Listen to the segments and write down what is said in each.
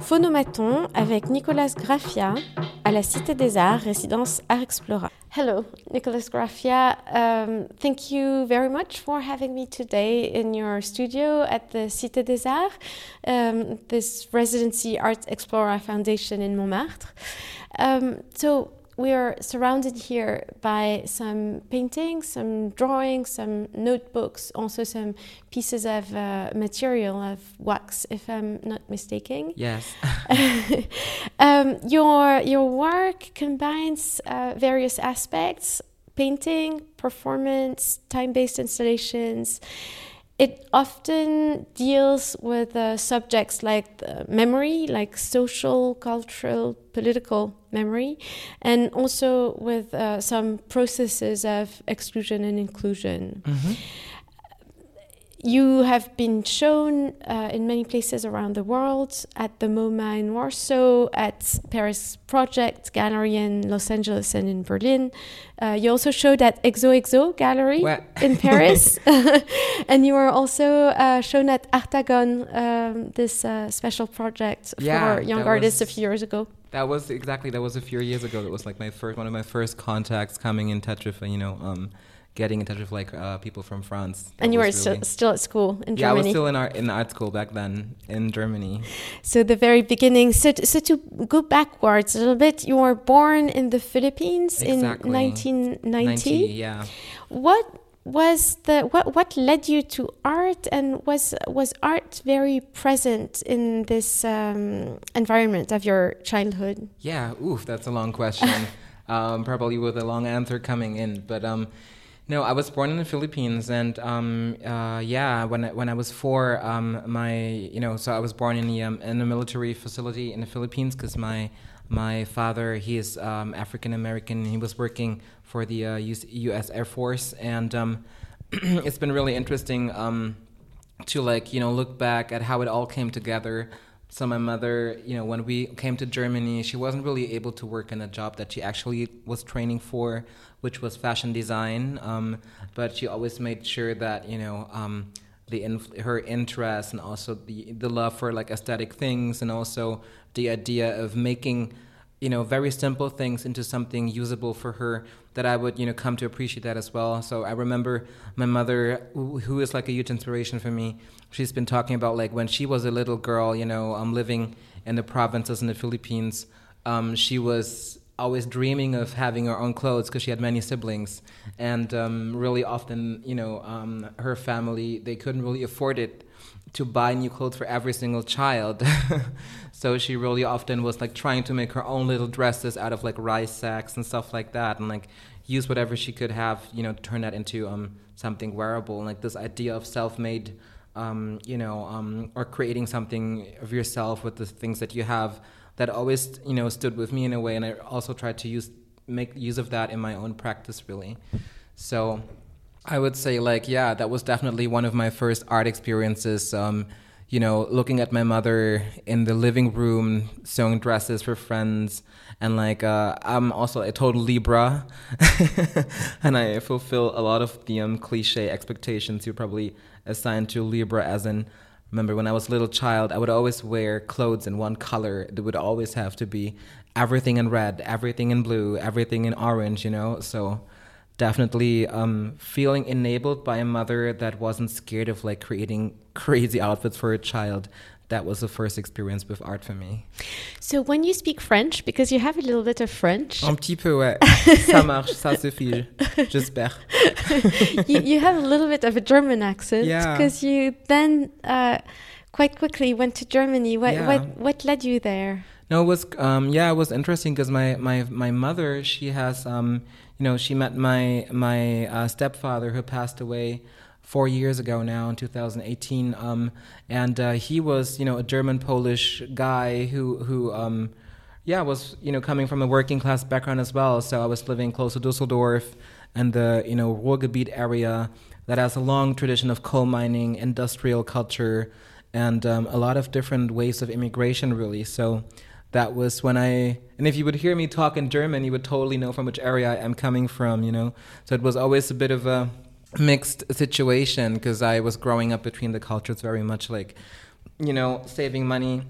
Phonomaton avec Nicolas Graffia à la Cité des Arts, résidence Art Explora. Hello, Nicolas Graffia. Um, thank you very much for having me today in your studio at the Cité des Arts, um, this residency Art Explora Foundation in Montmartre. Um, so, we are surrounded here by some paintings, some drawings, some notebooks, also some pieces of uh, material of wax, if I'm not mistaken. Yes. um, your your work combines uh, various aspects: painting, performance, time-based installations. It often deals with uh, subjects like memory, like social, cultural, political memory, and also with uh, some processes of exclusion and inclusion. Mm -hmm. You have been shown uh, in many places around the world, at the MoMA in Warsaw, at Paris Project Gallery in Los Angeles and in Berlin. Uh, you also showed at ExoExo Gallery in Paris. and you were also uh, shown at Artagon, um, this uh, special project Yeah, for young artists a few years ago. That was exactly that was a few years ago. That was like my first one of my first contacts coming in touch with you know um, getting in touch with like uh, people from France. That and you were really- still at school in Germany. yeah, I was still in art in art school back then in Germany. So the very beginning. So, so to go backwards a little bit, you were born in the Philippines Exactly. in 1990. yeah. What was the what what led you to art, and was was art very present in this um, environment of your childhood? Yeah, oof, that's a long question. um, probably with a long answer coming in, but um, no, I was born in the Philippines, and um, uh, yeah, when I, when I was four, um, my you know, so I was born in the um, in a military facility in the Philippines because my my father he is um, African American. He was working for the uh, US, U.S. Air Force, and um, it's been really interesting. Um, to like you know look back at how it all came together so my mother you know when we came to germany she wasn't really able to work in a job that she actually was training for which was fashion design. Um, but she always made sure that you know um, the inf- her interest and also the the love for like aesthetic things and also the idea of making you know very simple things into something usable for her that I would you know come to appreciate that as well. So I remember my mother, who is like a huge inspiration for me. She's been talking about like when she was a little girl, you know, um, living in the provinces in the Philippines. Um, she was always dreaming of having her own clothes because she had many siblings, and um, really often, you know, um, her family they couldn't really afford it to buy new clothes for every single child. so she really often was like trying to make her own little dresses out of like rice sacks and stuff like that and like use whatever she could have, you know, to turn that into um, something wearable. And like this idea of self-made, um, you know, um, or creating something of yourself with the things that you have that always, you know, stood with me in a way. And I also tried to use make use of that in my own practice really. So I would say like yeah, that was definitely one of my first art experiences. Um, you know, looking at my mother in the living room sewing dresses for friends, and like uh, I'm also a total Libra, and I fulfill a lot of the um, cliche expectations you probably assign to Libra. As in, remember when I was a little child, I would always wear clothes in one color. It would always have to be everything in red, everything in blue, everything in orange. You know, so definitely um, feeling enabled by a mother that wasn't scared of like creating crazy outfits for a child that was the first experience with art for me So when you speak French, because you have a little bit of French, un petit peu ouais ça marche ça suffit j'espère you, you have a little bit of a German accent Yeah. because you then uh, quite quickly went to Germany. What Yeah. what what led you there? No, it was um, yeah, it was interesting because my, my my mother she has um, you know she met my my uh, stepfather who passed away four years ago now in 2018, um, and uh, he was you know a German Polish guy who who um, yeah was you know coming from a working class background as well. So I was living close to Dusseldorf and the you know Ruhrgebiet area that has a long tradition of coal mining, industrial culture, and um, a lot of different ways of immigration really. So that was when I and if you would hear me talk in German, you would totally know from which area I am coming from, you know. So it was always a bit of a mixed situation because I was growing up between the cultures very much like you know saving money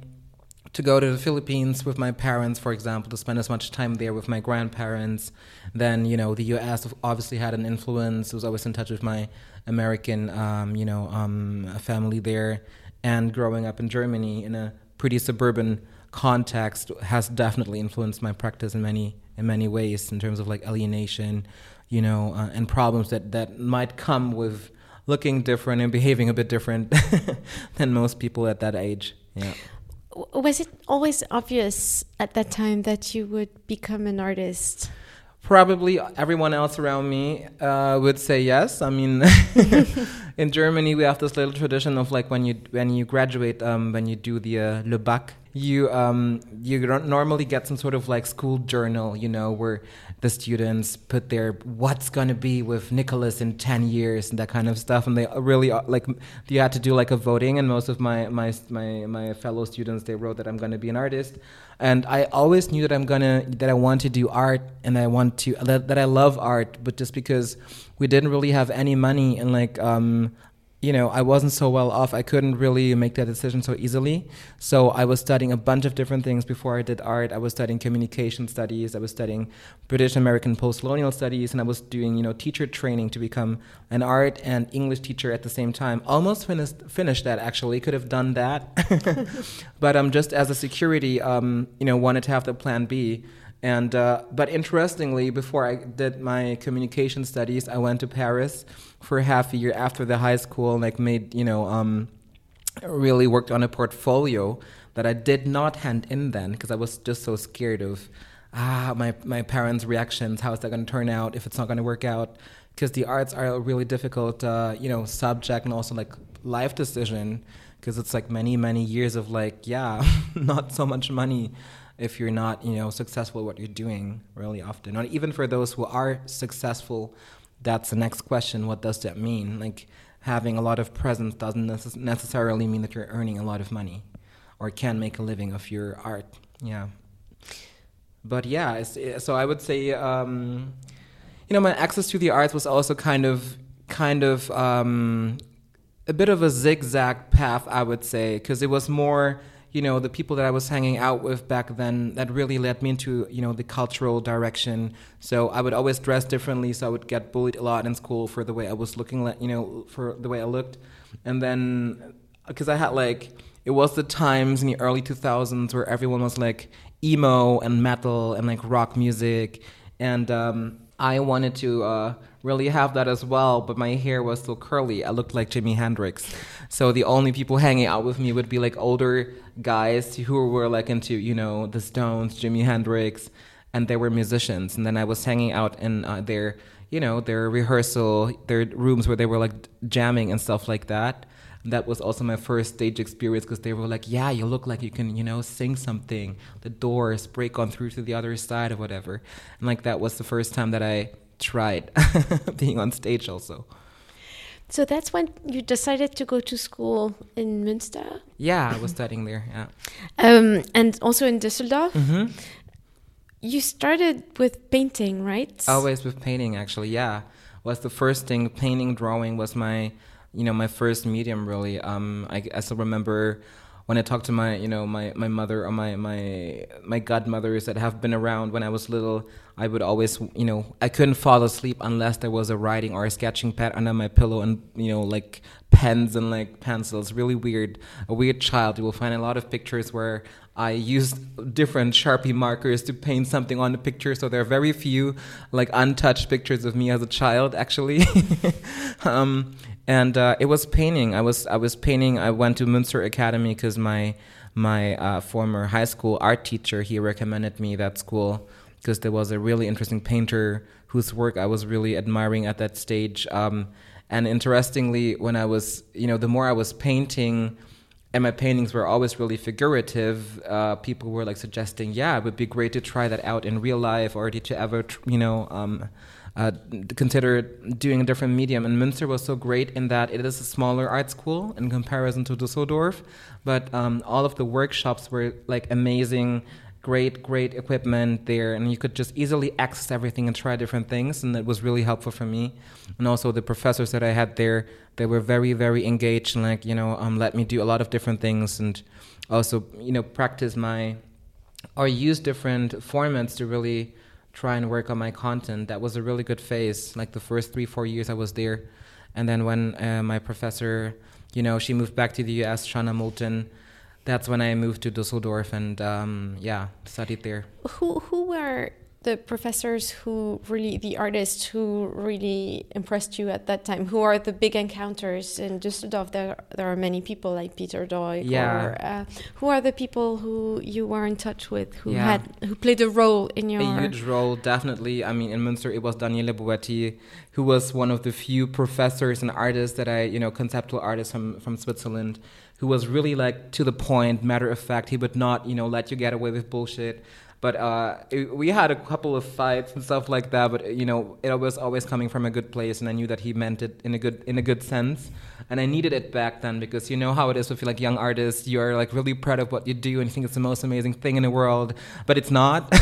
to go to the Philippines with my parents, for example, to spend as much time there with my grandparents. Then, you know, the U.S. obviously had an influence. I was always in touch with my American, um, you know, um, family there. And growing up in Germany in a pretty suburban context has definitely influenced my practice in many in many ways in terms of like alienation, you know, uh, and problems that that might come with looking different and behaving a bit different than most people at that age. Yeah was it always obvious at that time that you would become an artist? Probably everyone else around me uh, would say yes. I mean, in Germany we have this little tradition of like when you when you graduate, um, when you do the uh, Le Bac, you um, you normally get some sort of like school journal, you know, where the students put their what's going to be with Nicholas in 10 years and that kind of stuff. And they really uh, like you had to do like a voting and most of my my my, my fellow students they wrote that I'm going to be an artist. And I always knew that I'm going to that I want to do art and I want to that, that I love art but just because we didn't really have any money and like um you know, I wasn't so well off. I couldn't really make that decision so easily. So I was studying a bunch of different things before I did art. I was studying communication studies. I was studying British American post-colonial studies, and I was doing, you know, teacher training to become an art and English teacher at the same time. Almost finished finished that actually. Could have done that, but um, just as a security, um, you know, wanted to have the plan B. And uh, but interestingly, before I did my communication studies, I went to Paris for half a year after the high school, like made you know um, really worked on a portfolio that I did not hand in then because I was just so scared of ah my my parents' reactions. How is that going to turn out if it's not going to work out? Because the arts are a really difficult uh, you know subject and also like life decision because it's like many many years of like yeah not so much money if you're not, you know, successful at what you're doing really often. Or even for those who are successful, that's the next question. What does that mean? Like having a lot of presence doesn't necess- necessarily mean that you're earning a lot of money or can make a living of your art. Yeah. But yeah, so I would say, um, you know, my access to the arts was also kind of, kind of um, a bit of a zigzag path, I would say, because it was more you know the people that I was hanging out with back then that really led me into you know the cultural direction. So I would always dress differently. So I would get bullied a lot in school for the way I was looking, like you know, for the way I looked. And then because I had like it was the times in the early 2000s where everyone was like emo and metal and like rock music, and um, I wanted to. Uh, really have that as well, but my hair was so curly. I looked like Jimi Hendrix. So the only people hanging out with me would be like older guys who were like into, you know, the Stones, Jimi Hendrix, and they were musicians. And then I was hanging out in uh, their, you know, their rehearsal, their rooms where they were like jamming and stuff like that. That was also my first stage experience because they were like, "Yeah, you look like you can, you know, sing something. The doors break on through to the other side or whatever." And like that was the first time that I tried being on stage also. So that's when you decided to go to school in Münster? Yeah, I was studying there, yeah. Um, and also in Düsseldorf? Mm -hmm. You started with painting, right? Always with painting, actually, yeah. Was the first thing, painting, drawing was my, you know, my first medium, really. Um, I, I still remember when I talk to my, you know, my, my mother or my, my, my godmothers that have been around when I was little, I would always, you know, I couldn't fall asleep unless there was a writing or a sketching pad under my pillow and, you know, like pens and like pencils. Really weird, a weird child. You will find a lot of pictures where I used different Sharpie markers to paint something on the picture. So there are very few like untouched pictures of me as a child, actually. um, and uh, it was painting. I was I was painting. I went to Münster Academy because my my uh, former high school art teacher he recommended me that school because there was a really interesting painter whose work I was really admiring at that stage. Um, and interestingly, when I was you know the more I was painting. And my paintings were always really figurative. Uh, people were like suggesting, "Yeah, it would be great to try that out in real life, or did you ever, you know, um, uh, consider doing a different medium. And Münster was so great in that it is a smaller art school in comparison to Düsseldorf, but um, all of the workshops were like amazing great, great equipment there, and you could just easily access everything and try different things, and that was really helpful for me. And also the professors that I had there, they were very, very engaged and like you know, um, let me do a lot of different things, and also you know, practice my or use different formats to really try and work on my content. That was a really good phase. Like the first three, four years I was there, and then when uh, my professor, you know, she moved back to the U.S., Shana Moulton that's when I moved to Dusseldorf and um, yeah, studied there. Who who were the professors who really the artists who really impressed you at that time? Who are the big encounters in Dusseldorf? There there are many people like Peter Doig. Yeah. Or, uh, who are the people who you were in touch with who Yeah. had who played a role in your A huge role, definitely. I mean, in Münster, it was Daniele Buetti, who was one of the few professors and artists that I, you know, conceptual artists from, from Switzerland, who was really like to the point, matter of fact. He would not, you know, let you get away with bullshit. But uh, we had a couple of fights and stuff like that. But you know, it was always coming from a good place, and I knew that he meant it in a good in a good sense. And I needed it back then because you know how it is with like young artists. You are like really proud of what you do and you think it's the most amazing thing in the world, but it's not.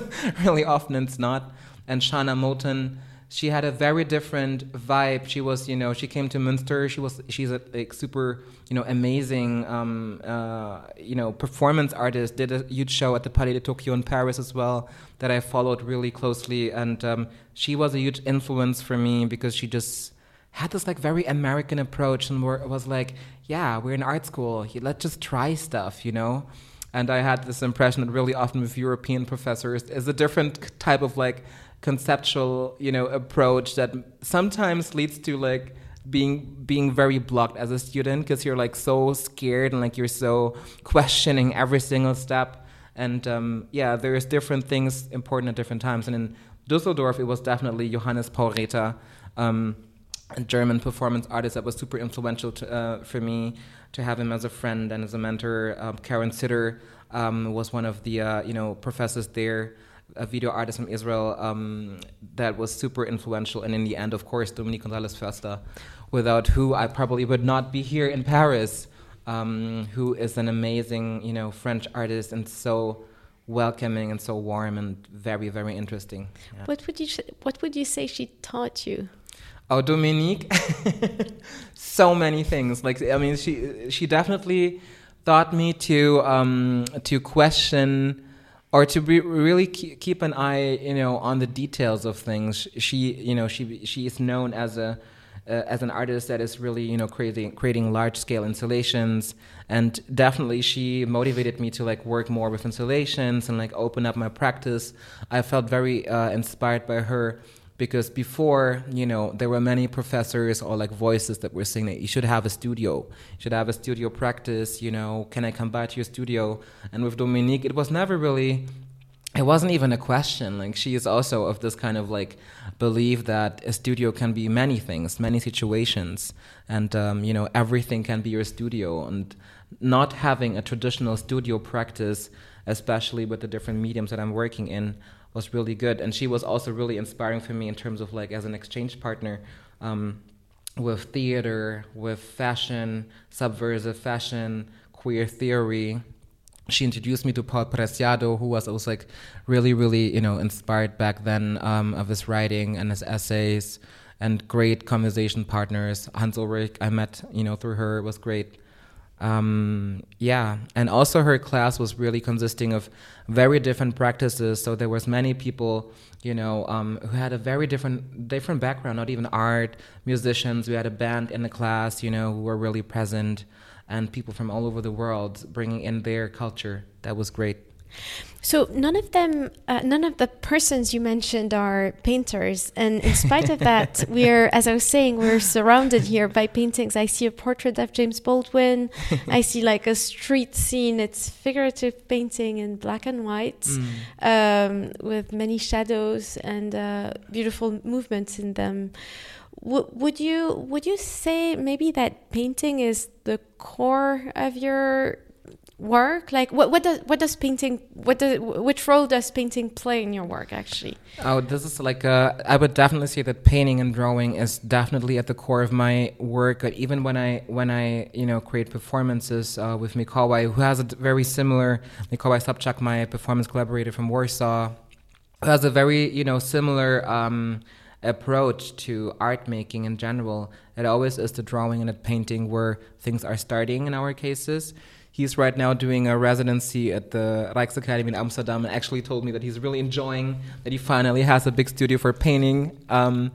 really often it's not. And Shana Moulton, she had a very different vibe. She was, you know, she came to Münster. She was, she's a like super, you know, amazing, um, uh, you know, performance artist. Did a huge show at the Palais de Tokyo in Paris as well that I followed really closely. And um, she was a huge influence for me because she just had this like very American approach and were, was like, yeah, we're in art school. Let's just try stuff, you know. And I had this impression that really often with European professors is a different type of like conceptual, you know, approach that sometimes leads to like being being very blocked as a student because you're like so scared and like you're so questioning every single step. And um, yeah, there's different things important at different times. And in Dusseldorf, it was definitely Johannes Paul Raether. Um, a German performance artist that was super influential to, uh, for me to have him as a friend and as a mentor. Um, Keren Cytter um, was one of the uh, you know professors there, a video artist from Israel um, that was super influential. And in the end, of course, Dominique Gonzalez Foerster, without who I probably would not be here in Paris. Um, who is an amazing you know French artist and so welcoming and so warm and very very interesting. Yeah. What would you What would you say she taught you? Oh, Dominique, so many things. Like, I mean, she she definitely taught me to um, to question or to be, really keep an eye, you know, on the details of things. She, you know, she she is known as a uh, as an artist that is really, you know, creating creating large scale installations, and definitely she motivated me to like work more with installations and like open up my practice. I felt very uh, inspired by her because before you know there were many professors or like voices that were saying that you should have a studio. You should have a studio practice you know can i come by to your studio? And with dominique it was never really it wasn't even a question. Like she is also of this kind of like belief that a studio can be many things many situations. And um, you know everything can be your studio. And not having a traditional studio practice especially with the different mediums that i'm working in was really good and she was also really inspiring for me in terms of like as an exchange partner um, with theater with fashion subversive fashion queer theory she introduced me to Paul Preciado, who was also like really, really, you know, inspired back then um, of his writing and his essays, and great conversation partners. Hans Ulrich, I met, you know, through her, was great. Um, yeah, and also her class was really consisting of very different practices. So there was many people, you know, um, who had a very different different background. Not even art, musicians. We had a band in the class, you know, who were really present, and people from all over the world bringing in their culture. That was great. So none of them, uh, none of the persons you mentioned are painters, and in spite of that, we're, as I was saying, we're surrounded here by paintings. I see a portrait of James Baldwin. I see like a street scene. It's figurative painting in black and white, mm. um, with many shadows and uh, beautiful movements in them. W would you would you say maybe that painting is the core of your work? Like, what what does what does painting what does which role does painting play in your work actually? Oh, this is like a, I would definitely say that painting and drawing is definitely at the core of my work. But even when I when I you know create performances uh, with Mikołaj, who has a very similar Mikołaj Sobczak, my performance collaborator from Warsaw, who has a very you know similar. Um, approach to art making in general. It always is the drawing and the painting where things are starting in our cases. He's right now doing a residency at the Rijksakademie in Amsterdam and actually told me that he's really enjoying that he finally has a big studio for painting. Um,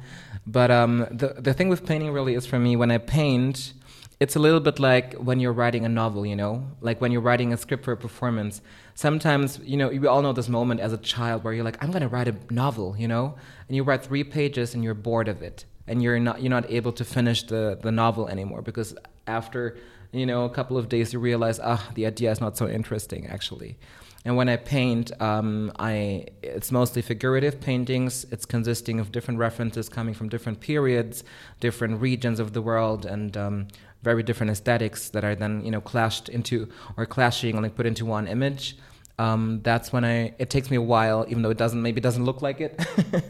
but um, the, the thing with painting really is for me when I paint, it's a little bit like when you're writing a novel, you know, like when you're writing a script for a performance. Sometimes, you know, we all know this moment as a child where you're like, I'm going to write a novel, you know, and you write three pages and you're bored of it, and you're not you're not able to finish the the novel anymore because after you know, a couple of days you realize, ah, the idea is not so interesting actually. And when I paint, um, I it's mostly figurative paintings. It's consisting of different references coming from different periods, different regions of the world, and um, very different aesthetics that are then you know clashed into or clashing and like put into one image. Um, that's when I. It takes me a while, even though it doesn't maybe doesn't look like it.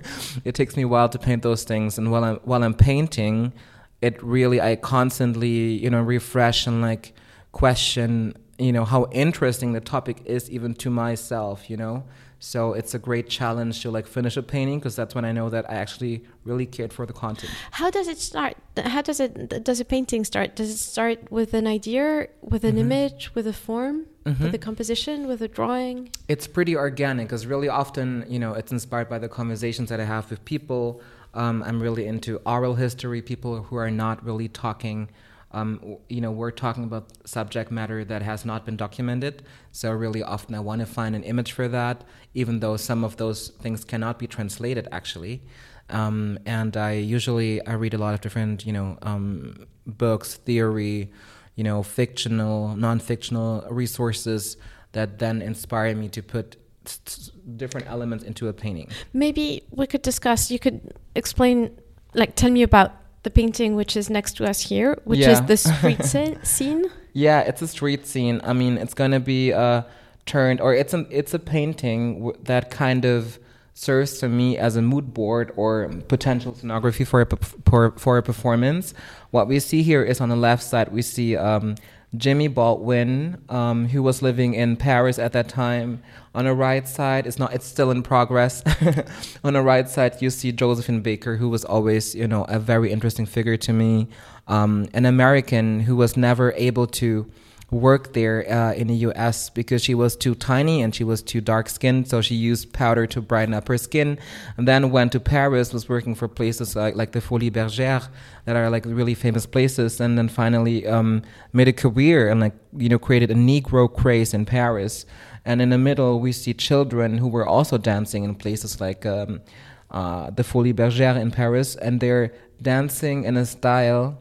it takes me a while to paint those things, and while I'm while I'm painting, it really I constantly you know refresh and like question you know how interesting the topic is even to myself you know so it's a great challenge to like finish a painting because that's when I know that I actually really cared for the content. How does it start? How does it does a painting start? Does it start with an idea, with an mm -hmm. image, with a form, mm -hmm. with a mm-hmm. composition, with a drawing? It's pretty organic because really often you know it's inspired by the conversations that I have with people um, I'm really into oral history, people who are not really talking. Um, you know, we're talking about subject matter that has not been documented. So really often I want to find an image for that, even though some of those things cannot be translated actually. Um, and I usually I read a lot of different, you know, um, books, theory, you know, fictional, non-fictional resources that then inspire me to put different elements into a painting. Maybe we could discuss. You could explain, like, tell me about the painting which is next to us here, which yeah. is the street scene. Yeah, it's a street scene. I mean, it's gonna be uh, turned, or it's a it's a painting that kind of serves to me as a mood board or potential scenography for a for, for a performance. What we see here is on the left side, we see. Um, Jimmy Baldwin, um, who was living in Paris at that time. On the right side, it's not; it's still in progress. On the right side, you see Josephine Baker, who was always, you know, a very interesting figure to me. Um, an American who was never able to worked there uh, in the US because she was too tiny and she was too dark skinned. So she used powder to brighten up her skin. And then went to Paris, was working for places like, like the Folies Bergère that are like really famous places. And then finally um, made a career and like, you know, created a Negro craze in Paris. And in the middle, we see children who were also dancing in places like um, uh, the Folies Bergère in Paris. And they're dancing in a style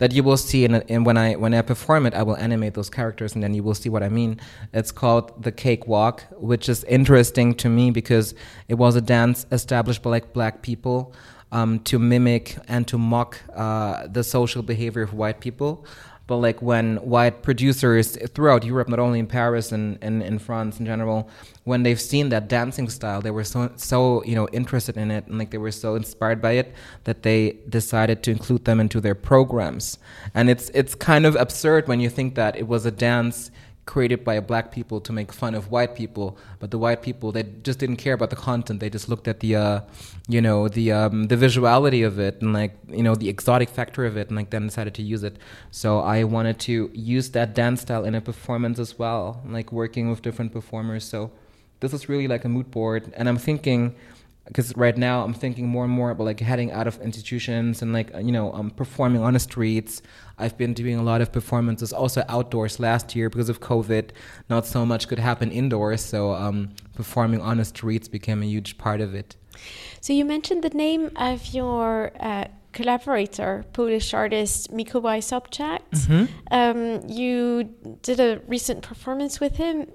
that you will see in, in when I when I perform it, I will animate those characters, and then you will see what I mean. It's called the Cakewalk, which is interesting to me because it was a dance established by like black people um, to mimic and to mock uh, the social behavior of white people but like when white producers throughout Europe, not only in Paris and, in France in general, when they've seen that dancing style, they were so so you know interested in it and like they were so inspired by it that they decided to include them into their programs. And it's it's kind of absurd when you think that it was a dance created by black people to make fun of white people, but the white people they just didn't care about the content. They just looked at the, uh, you know, the um, the visuality of it and like you know the exotic factor of it, and like then decided to use it. So I wanted to use that dance style in a performance as well, like working with different performers. So this is really like a mood board, and I'm thinking because right now I'm thinking more and more about like heading out of institutions and like you know um, performing on the streets. I've been doing a lot of performances also outdoors last year because of COVID. Not so much could happen indoors, so um, performing on the streets became a huge part of it. So you mentioned the name of your. Uh, collaborator, Polish artist Mikołaj Sobczak. Mm -hmm. um, you did a recent performance with him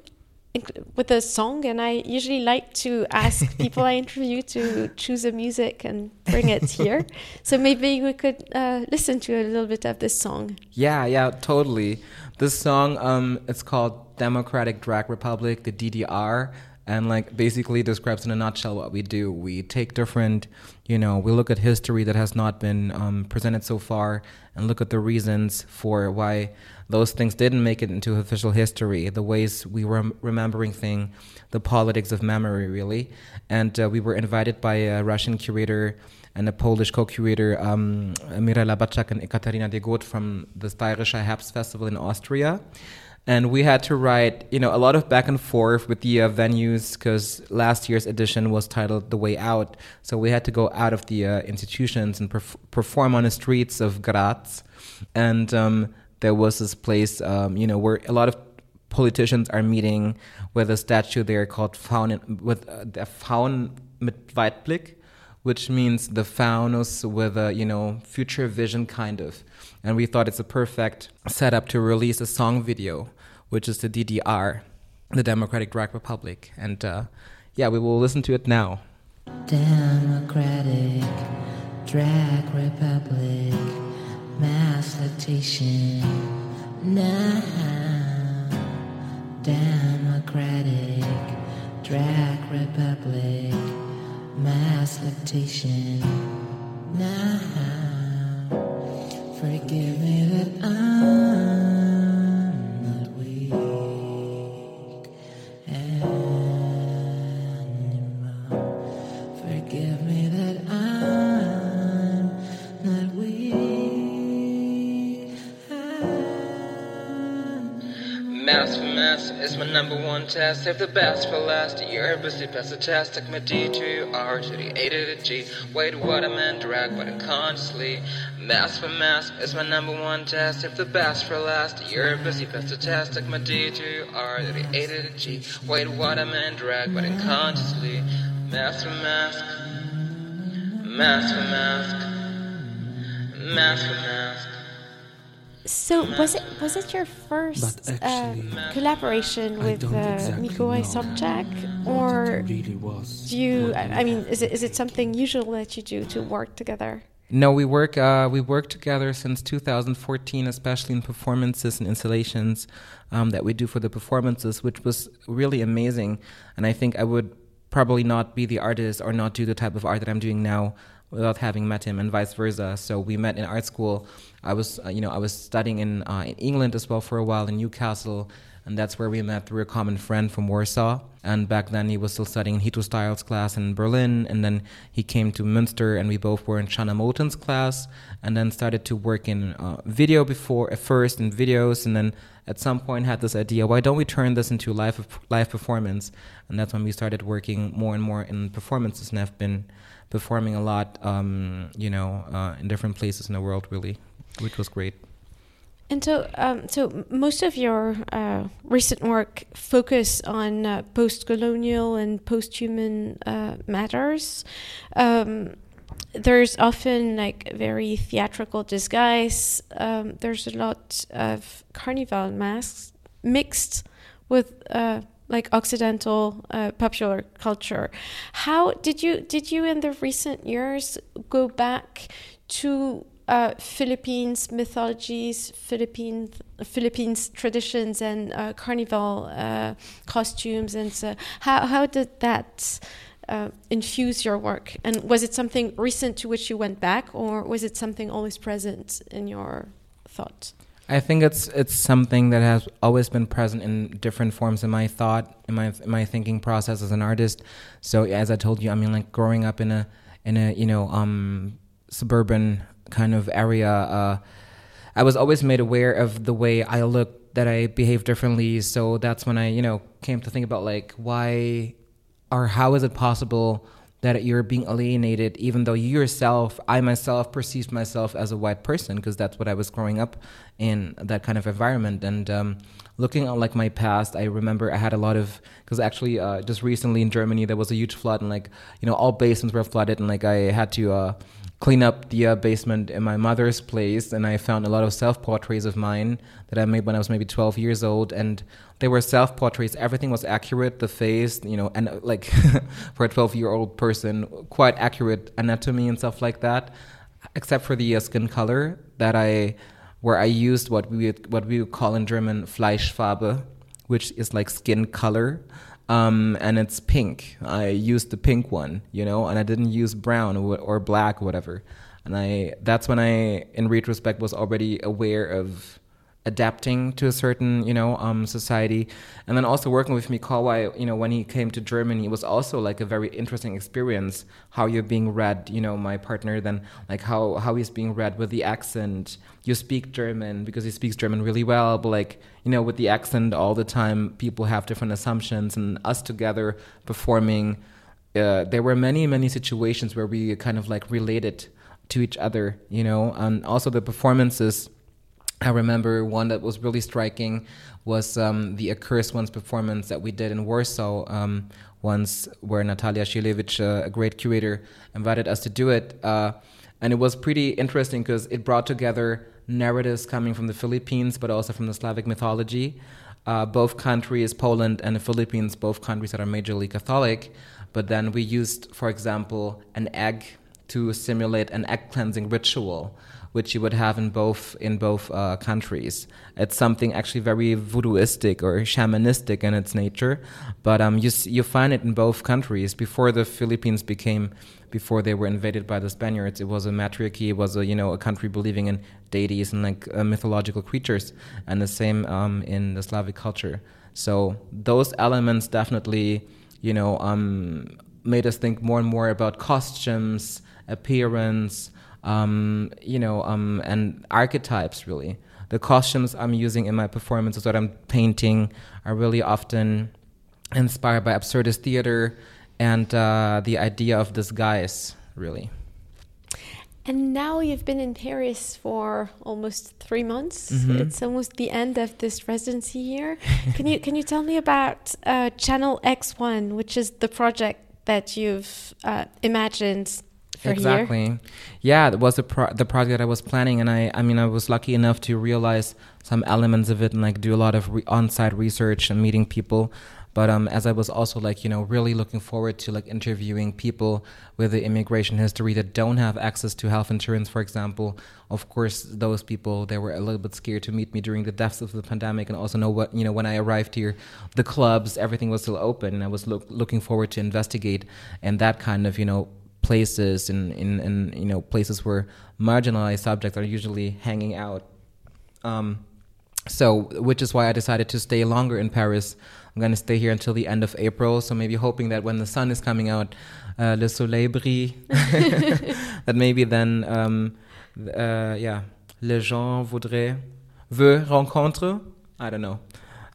with a song, and I usually like to ask people I interview to choose a music and bring it here. so maybe we could uh, listen to a little bit of this song. Yeah, yeah, totally. This song, um, it's called Democratic Drag Republic, the DDR and like basically describes in a nutshell what we do. We take different, you know, we look at history that has not been um, presented so far and look at the reasons for why those things didn't make it into official history, the ways we were remembering things, the politics of memory, really. And uh, we were invited by a Russian curator and a Polish co-curator, um, Mirela Baciak and Ekaterina Degot from the Steirische Herbst Festival in Austria and we had to write you know a lot of back and forth with the uh, venues because last year's edition was titled the way out. So we had to go out of the uh, institutions and perf- perform on the streets of graz. And um, there was this place um, you know where a lot of politicians are meeting with a statue there called Faun with uh, the Faun mit Weitblick which means the faunus with a you know future vision kind of. And we thought it's a perfect setup to release a song video which is the DDR, the Democratic Drag Republic. And uh, yeah, we will listen to it now. Democratic Drag Republic, mass lactation now. Democratic Drag Republic, mass lactation now. Forgive me that I'm. Test. Save the best for last. You're busy past the test. Take my D to R to the A to the G. Wait, what I meant, drag, but unconsciously. Mass for mass is my number one test. Save the best for last. You're busy past the test. Take my D to R to the A to the G. Wait, what I meant, drag, but unconsciously. Mask for mask. Mask for mask. Mask for mask. So was it was it your first uh, actually, uh, collaboration with uh, exactly Mikołaj Sobczak, or really do you? I, I mean, is it is it something usual that you do to work together? No, we work uh, we work together since 2014, especially in performances and installations um, that we do for the performances, which was really amazing. And I think I would probably not be the artist or not do the type of art that I'm doing now without having met him, and vice versa. So we met in art school. I was, uh, you know, I was studying in uh, in England as well for a while in Newcastle, and that's where we met through a common friend from Warsaw. And back then he was still studying Hito Steyerl's class in Berlin, and then he came to Münster, and we both were in Shana Moulton's class, and then started to work in uh, video before at first in videos, and then at some point had this idea, why don't we turn this into live live performance? And that's when we started working more and more in performances, and have been performing a lot, um, you know, uh, in different places in the world, really, which was great. And so, um, so most of your uh, recent work focus on uh, post-colonial and post-human uh, matters. Um, there's often like very theatrical disguise. Um, there's a lot of carnival masks mixed with uh, like Occidental uh, popular culture. How did you did you in the recent years go back to uh, Philippines mythologies, Philippines Philippines traditions, and uh, carnival uh, costumes, and so how how did that? Uh, infuse your work, and was it something recent to which you went back, or was it something always present in your thought? I think it's it's something that has always been present in different forms in my thought, in my in my thinking process as an artist. So as I told you, I mean, like growing up in a in a you know um, suburban kind of area, uh, I was always made aware of the way I look, that I behave differently. So that's when I you know came to think about like why or how is it possible that you're being alienated, even though you yourself, I myself, perceived myself as a white person because that's what I was growing up in that kind of environment. And um, looking at like my past, I remember I had a lot of because actually uh, just recently in Germany there was a huge flood and like you know all basins were flooded and like I had to. Uh, clean up the uh, basement in my mother's place, and I found a lot of self portraits of mine that I made when I was maybe 12 years old, and they were self portraits. Everything was accurate, the face, you know, and uh, like for a 12 year old person, quite accurate anatomy and stuff like that, except for the uh, skin color that I, where I used what we would, what we would call in German Fleischfarbe, which is like skin color. Um, and it's pink. I used the pink one, you know, and I didn't use brown or, or black or whatever. And I that's when I, in retrospect, was already aware of adapting to a certain you know um, society. And then also working with Mikołaj you know when he came to Germany it was also like a very interesting experience how you're being read you know my partner then like how how he's being read with the accent. You speak German because he speaks German really well but like you know with the accent all the time people have different assumptions and us together performing uh, there were many many situations where we kind of like related to each other you know? And also the performances I remember one that was really striking was um, the Accursed Ones performance that we did in Warsaw um, once, where Natalia Sielewicz, uh, a great curator, invited us to do it. Uh, and it was pretty interesting because it brought together narratives coming from the Philippines, but also from the Slavic mythology. Uh, both countries, Poland and the Philippines, both countries that are majorly Catholic. But then we used, for example, an egg to simulate an egg cleansing ritual which you would have in both in both uh, countries. It's something actually very voodooistic or shamanistic in its nature, but um, you you find it in both countries. Before the Philippines became, before they were invaded by the Spaniards, it was a matriarchy. It was a you know a country believing in deities and like uh, mythological creatures, and the same um, in the Slavic culture. So those elements definitely, you know, um, made us think more and more about costumes, appearance, um, you know, um, and archetypes really. The costumes I'm using in my performances that I'm painting are really often inspired by absurdist theater and uh, the idea of disguise, really. And now you've been in Paris for almost three months. Mm -hmm. It's almost the end of this residency year. can you can you tell me about uh, Channel X One, which is the project that you've uh, imagined exactly. Here? Yeah, it was the pro- the project I was planning, and I I mean I was lucky enough to realize some elements of it and like do a lot of re- on-site research and meeting people. But um, as I was also like you know really looking forward to like interviewing people with the immigration history that don't have access to health insurance, for example. Of course, those people they were a little bit scared to meet me during the depths of the pandemic, and also know what you know when I arrived here, the clubs everything was still open, and I was look, looking forward to investigate and that kind of you know places in, in, in, you know places where marginalized subjects are usually hanging out. Um, so, which is why I decided to stay longer in Paris. I'm going to stay here until the end of April. So maybe hoping that when the sun is coming out, uh, le soleil brille, that maybe then, um, uh, yeah, les gens voudraient, veut rencontre. I don't know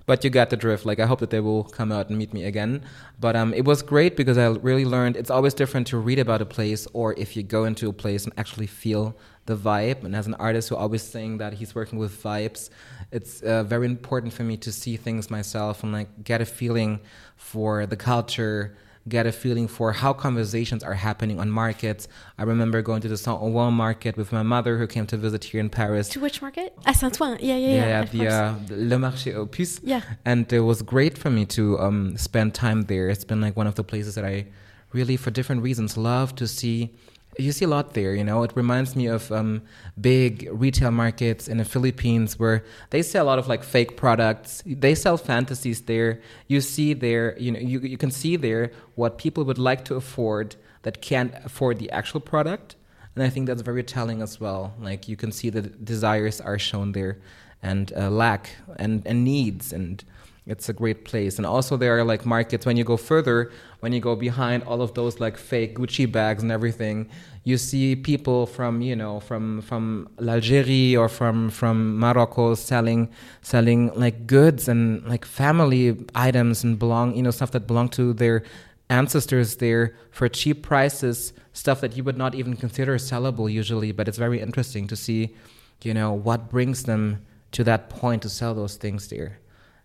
but you got the drift. Like I hope that they will come out and meet me again. But um, it was great because I really learned. It's always different to read about a place or if you go into a place and actually feel the vibe. And as an artist who always saying that he's working with vibes, it's uh, very important for me to see things myself and like get a feeling for the culture get a feeling for how conversations are happening on markets. I remember going to the Saint Ouen market with my mother who came to visit here in Paris. To which market? At Saint Ouen. Yeah, yeah, yeah. Yeah, the, uh, Le Marché aux Puces. Yeah. And it was great for me to um, spend time there. It's been like one of the places that I really, for different reasons, love to see you see a lot there. You know, it reminds me of um, big retail markets in the Philippines where they sell a lot of like fake products. They sell fantasies there. You see there, you know, you you can see there what people would like to afford that can't afford the actual product. And I think that's very telling as well. Like you can see the desires are shown there, and uh, lack and and needs and it's a great place. And also there are like markets when you go further when you go behind all of those like fake gucci bags and everything you see people from you know from from Algeria or from from Morocco selling selling like goods and like family items and belong you know stuff that belong to their ancestors there for cheap prices stuff that you would not even consider sellable usually. But it's very interesting to see you know what brings them to that point to sell those things there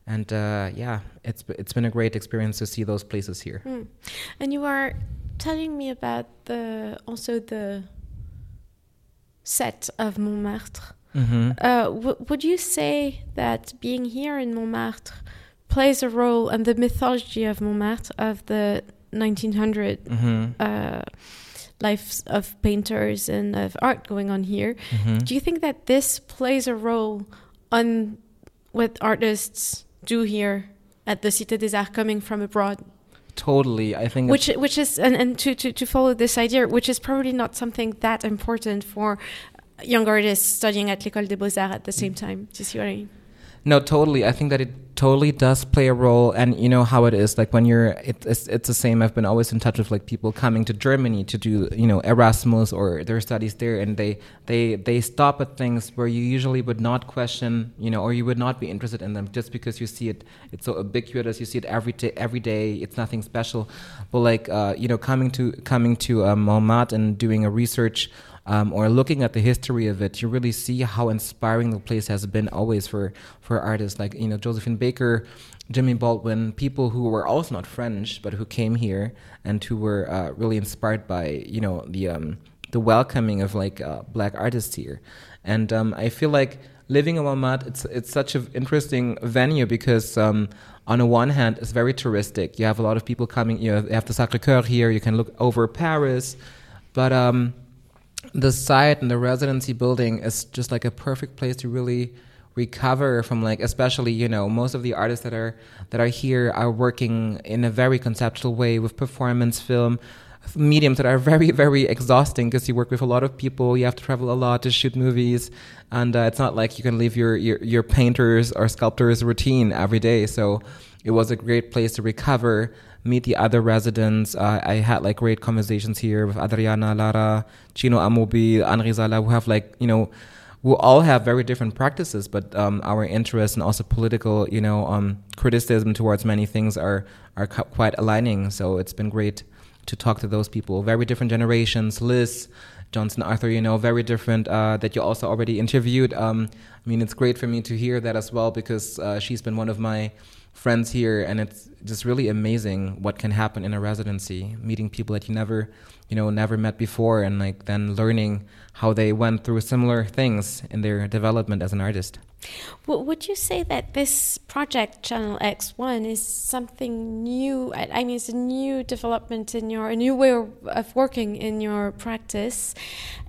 and uh, yeah, it's it's been a great experience to see those places here. Mm. And you are telling me about the also the set of Montmartre. hmm Uh, w- would you say that being here in Montmartre plays a role in the mythology of Montmartre of the 1900 hmm uh, lives of painters and of art going on here? hmm Do you think that this plays a role on what artists do here at the Cité des Arts coming from abroad? Totally. I think Which which is and, and to, to, to follow this idea, which is probably not something that important for young artists studying at l'École des Beaux-Arts at the same mm. time. Do you see what I mean? No, totally. I think that it totally does play a role, and you know how it is. Like when you're, it, it's it's the same. I've been always in touch with like people coming to Germany to do, you know, Erasmus or their studies there, and they they they stop at things where you usually would not question, you know, or you would not be interested in them just because you see it. It's so ubiquitous. You see it every day. Every day, it's nothing special. But like, uh, you know, coming to coming to Montmartre and doing a research um, or looking at the history of it, you really see how inspiring the place has been always for for artists like you know Josephine Baker, Jimmy Baldwin, people who were also not French but who came here and who were uh, really inspired by you know the um, the welcoming of like uh, black artists here, and um, I feel like living in Montmartre, it's it's such an interesting venue because. Um, on the one hand, it's very touristic. You have a lot of people coming. You have, you have the Sacré Coeur here. You can look over Paris, but um, the site and the residency building is just like a perfect place to really recover from like especially you know most of the artists that are that are here are working in a very conceptual way with performance film mediums that are very very exhausting because you work with a lot of people you have to travel a lot to shoot movies and uh, it's not like you can leave your, your your painters or sculptors routine every day. So it was a great place to recover meet the other residents uh, i had like great conversations here with adriana lara chino amobi henri zala who have like you know who all have very different practices, but um, our interests and also political, you know, um, criticism towards many things are are quite aligning. So it's been great to talk to those people. Very different generations. Liz, Johnson Artur, you know, very different. Uh, that you also already interviewed. Um, I mean, it's great for me to hear that as well because uh, she's been one of my friends here, and it's just really amazing what can happen in a residency. Meeting people that you never, you know, never met before, and like then learning how they went through similar things in their development as an artist. W- would you say that this project, Channel X1, is something new? I mean, it's a new development in your, a new way of working in your practice.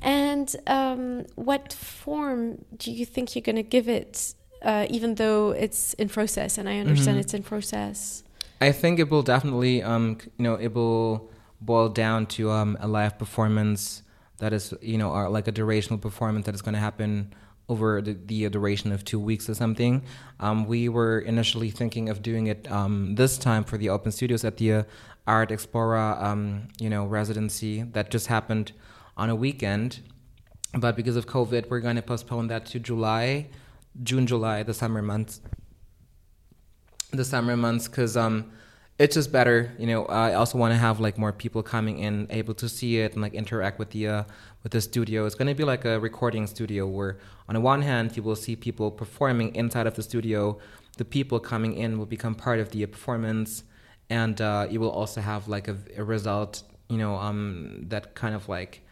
And um, what form do you think you're going to give it, uh, even though it's in process? And I understand Mhm. it's in process. I think it will definitely, um, you know, it will boil down to um, a live performance that is, you know, or like a durational performance that is going to happen over the, the duration of two weeks or something. Um, we were initially thinking of doing it um, this time for the Open Studios at the uh, Art Explora, um, you know, residency that just happened on a weekend. But because of COVID, we're going to postpone that to July, June, July, the summer months. The summer months because um it's just better you know. I also want to have like more people coming in able to see it and like interact with the uh with the studio. It's going to be like a recording studio where on the one hand you will see people performing inside of the studio. The people coming in will become part of the performance and uh you will also have like a, a result you know um that kind of like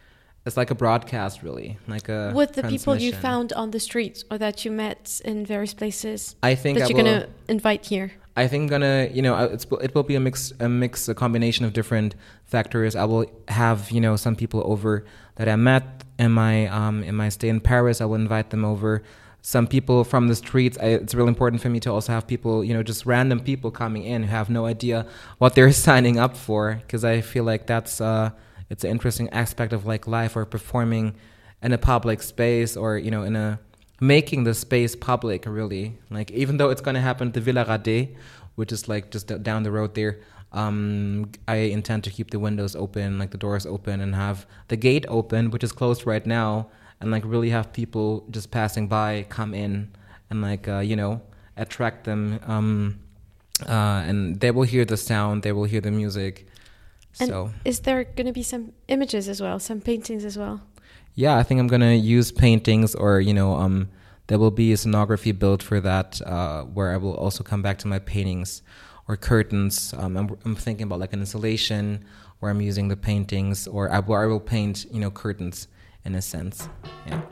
it's like a broadcast really like a With the people you found on the streets or that you met in various places i think that I you're will, going to invite here. I think gonna you know uh, it's it will be a mix a mix a combination of different factors. I will have you know some people over that I met in my um in my stay in Paris. I will invite them over. Some people from the streets. I, it's really important for me to also have people you know just random people coming in who have no idea what they're signing up for because I feel like that's uh it's an interesting aspect of like life or performing in a public space or you know in a making the space public really. Like even though it's going to happen at the Villa Radet which is like just down the road there um I intend to keep the windows open like the doors open and have the gate open which is closed right now and like really have people just passing by come in and like uh, you know attract them um uh and they will hear the sound they will hear the music And so is there going to be some images as well, some paintings as well? yeah, I think I'm gonna use paintings or you know, um, there will be a scenography built for that uh, where I will also come back to my paintings or curtains. Um, I'm, I'm thinking about like an installation where I'm using the paintings or I, where I will paint you know curtains in a sense. Yeah.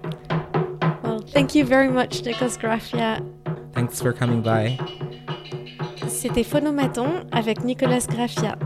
Well, thank you very much, Nicolas Grafia. Thanks for coming by. C'était Phonomaton avec Nicolas Grafia.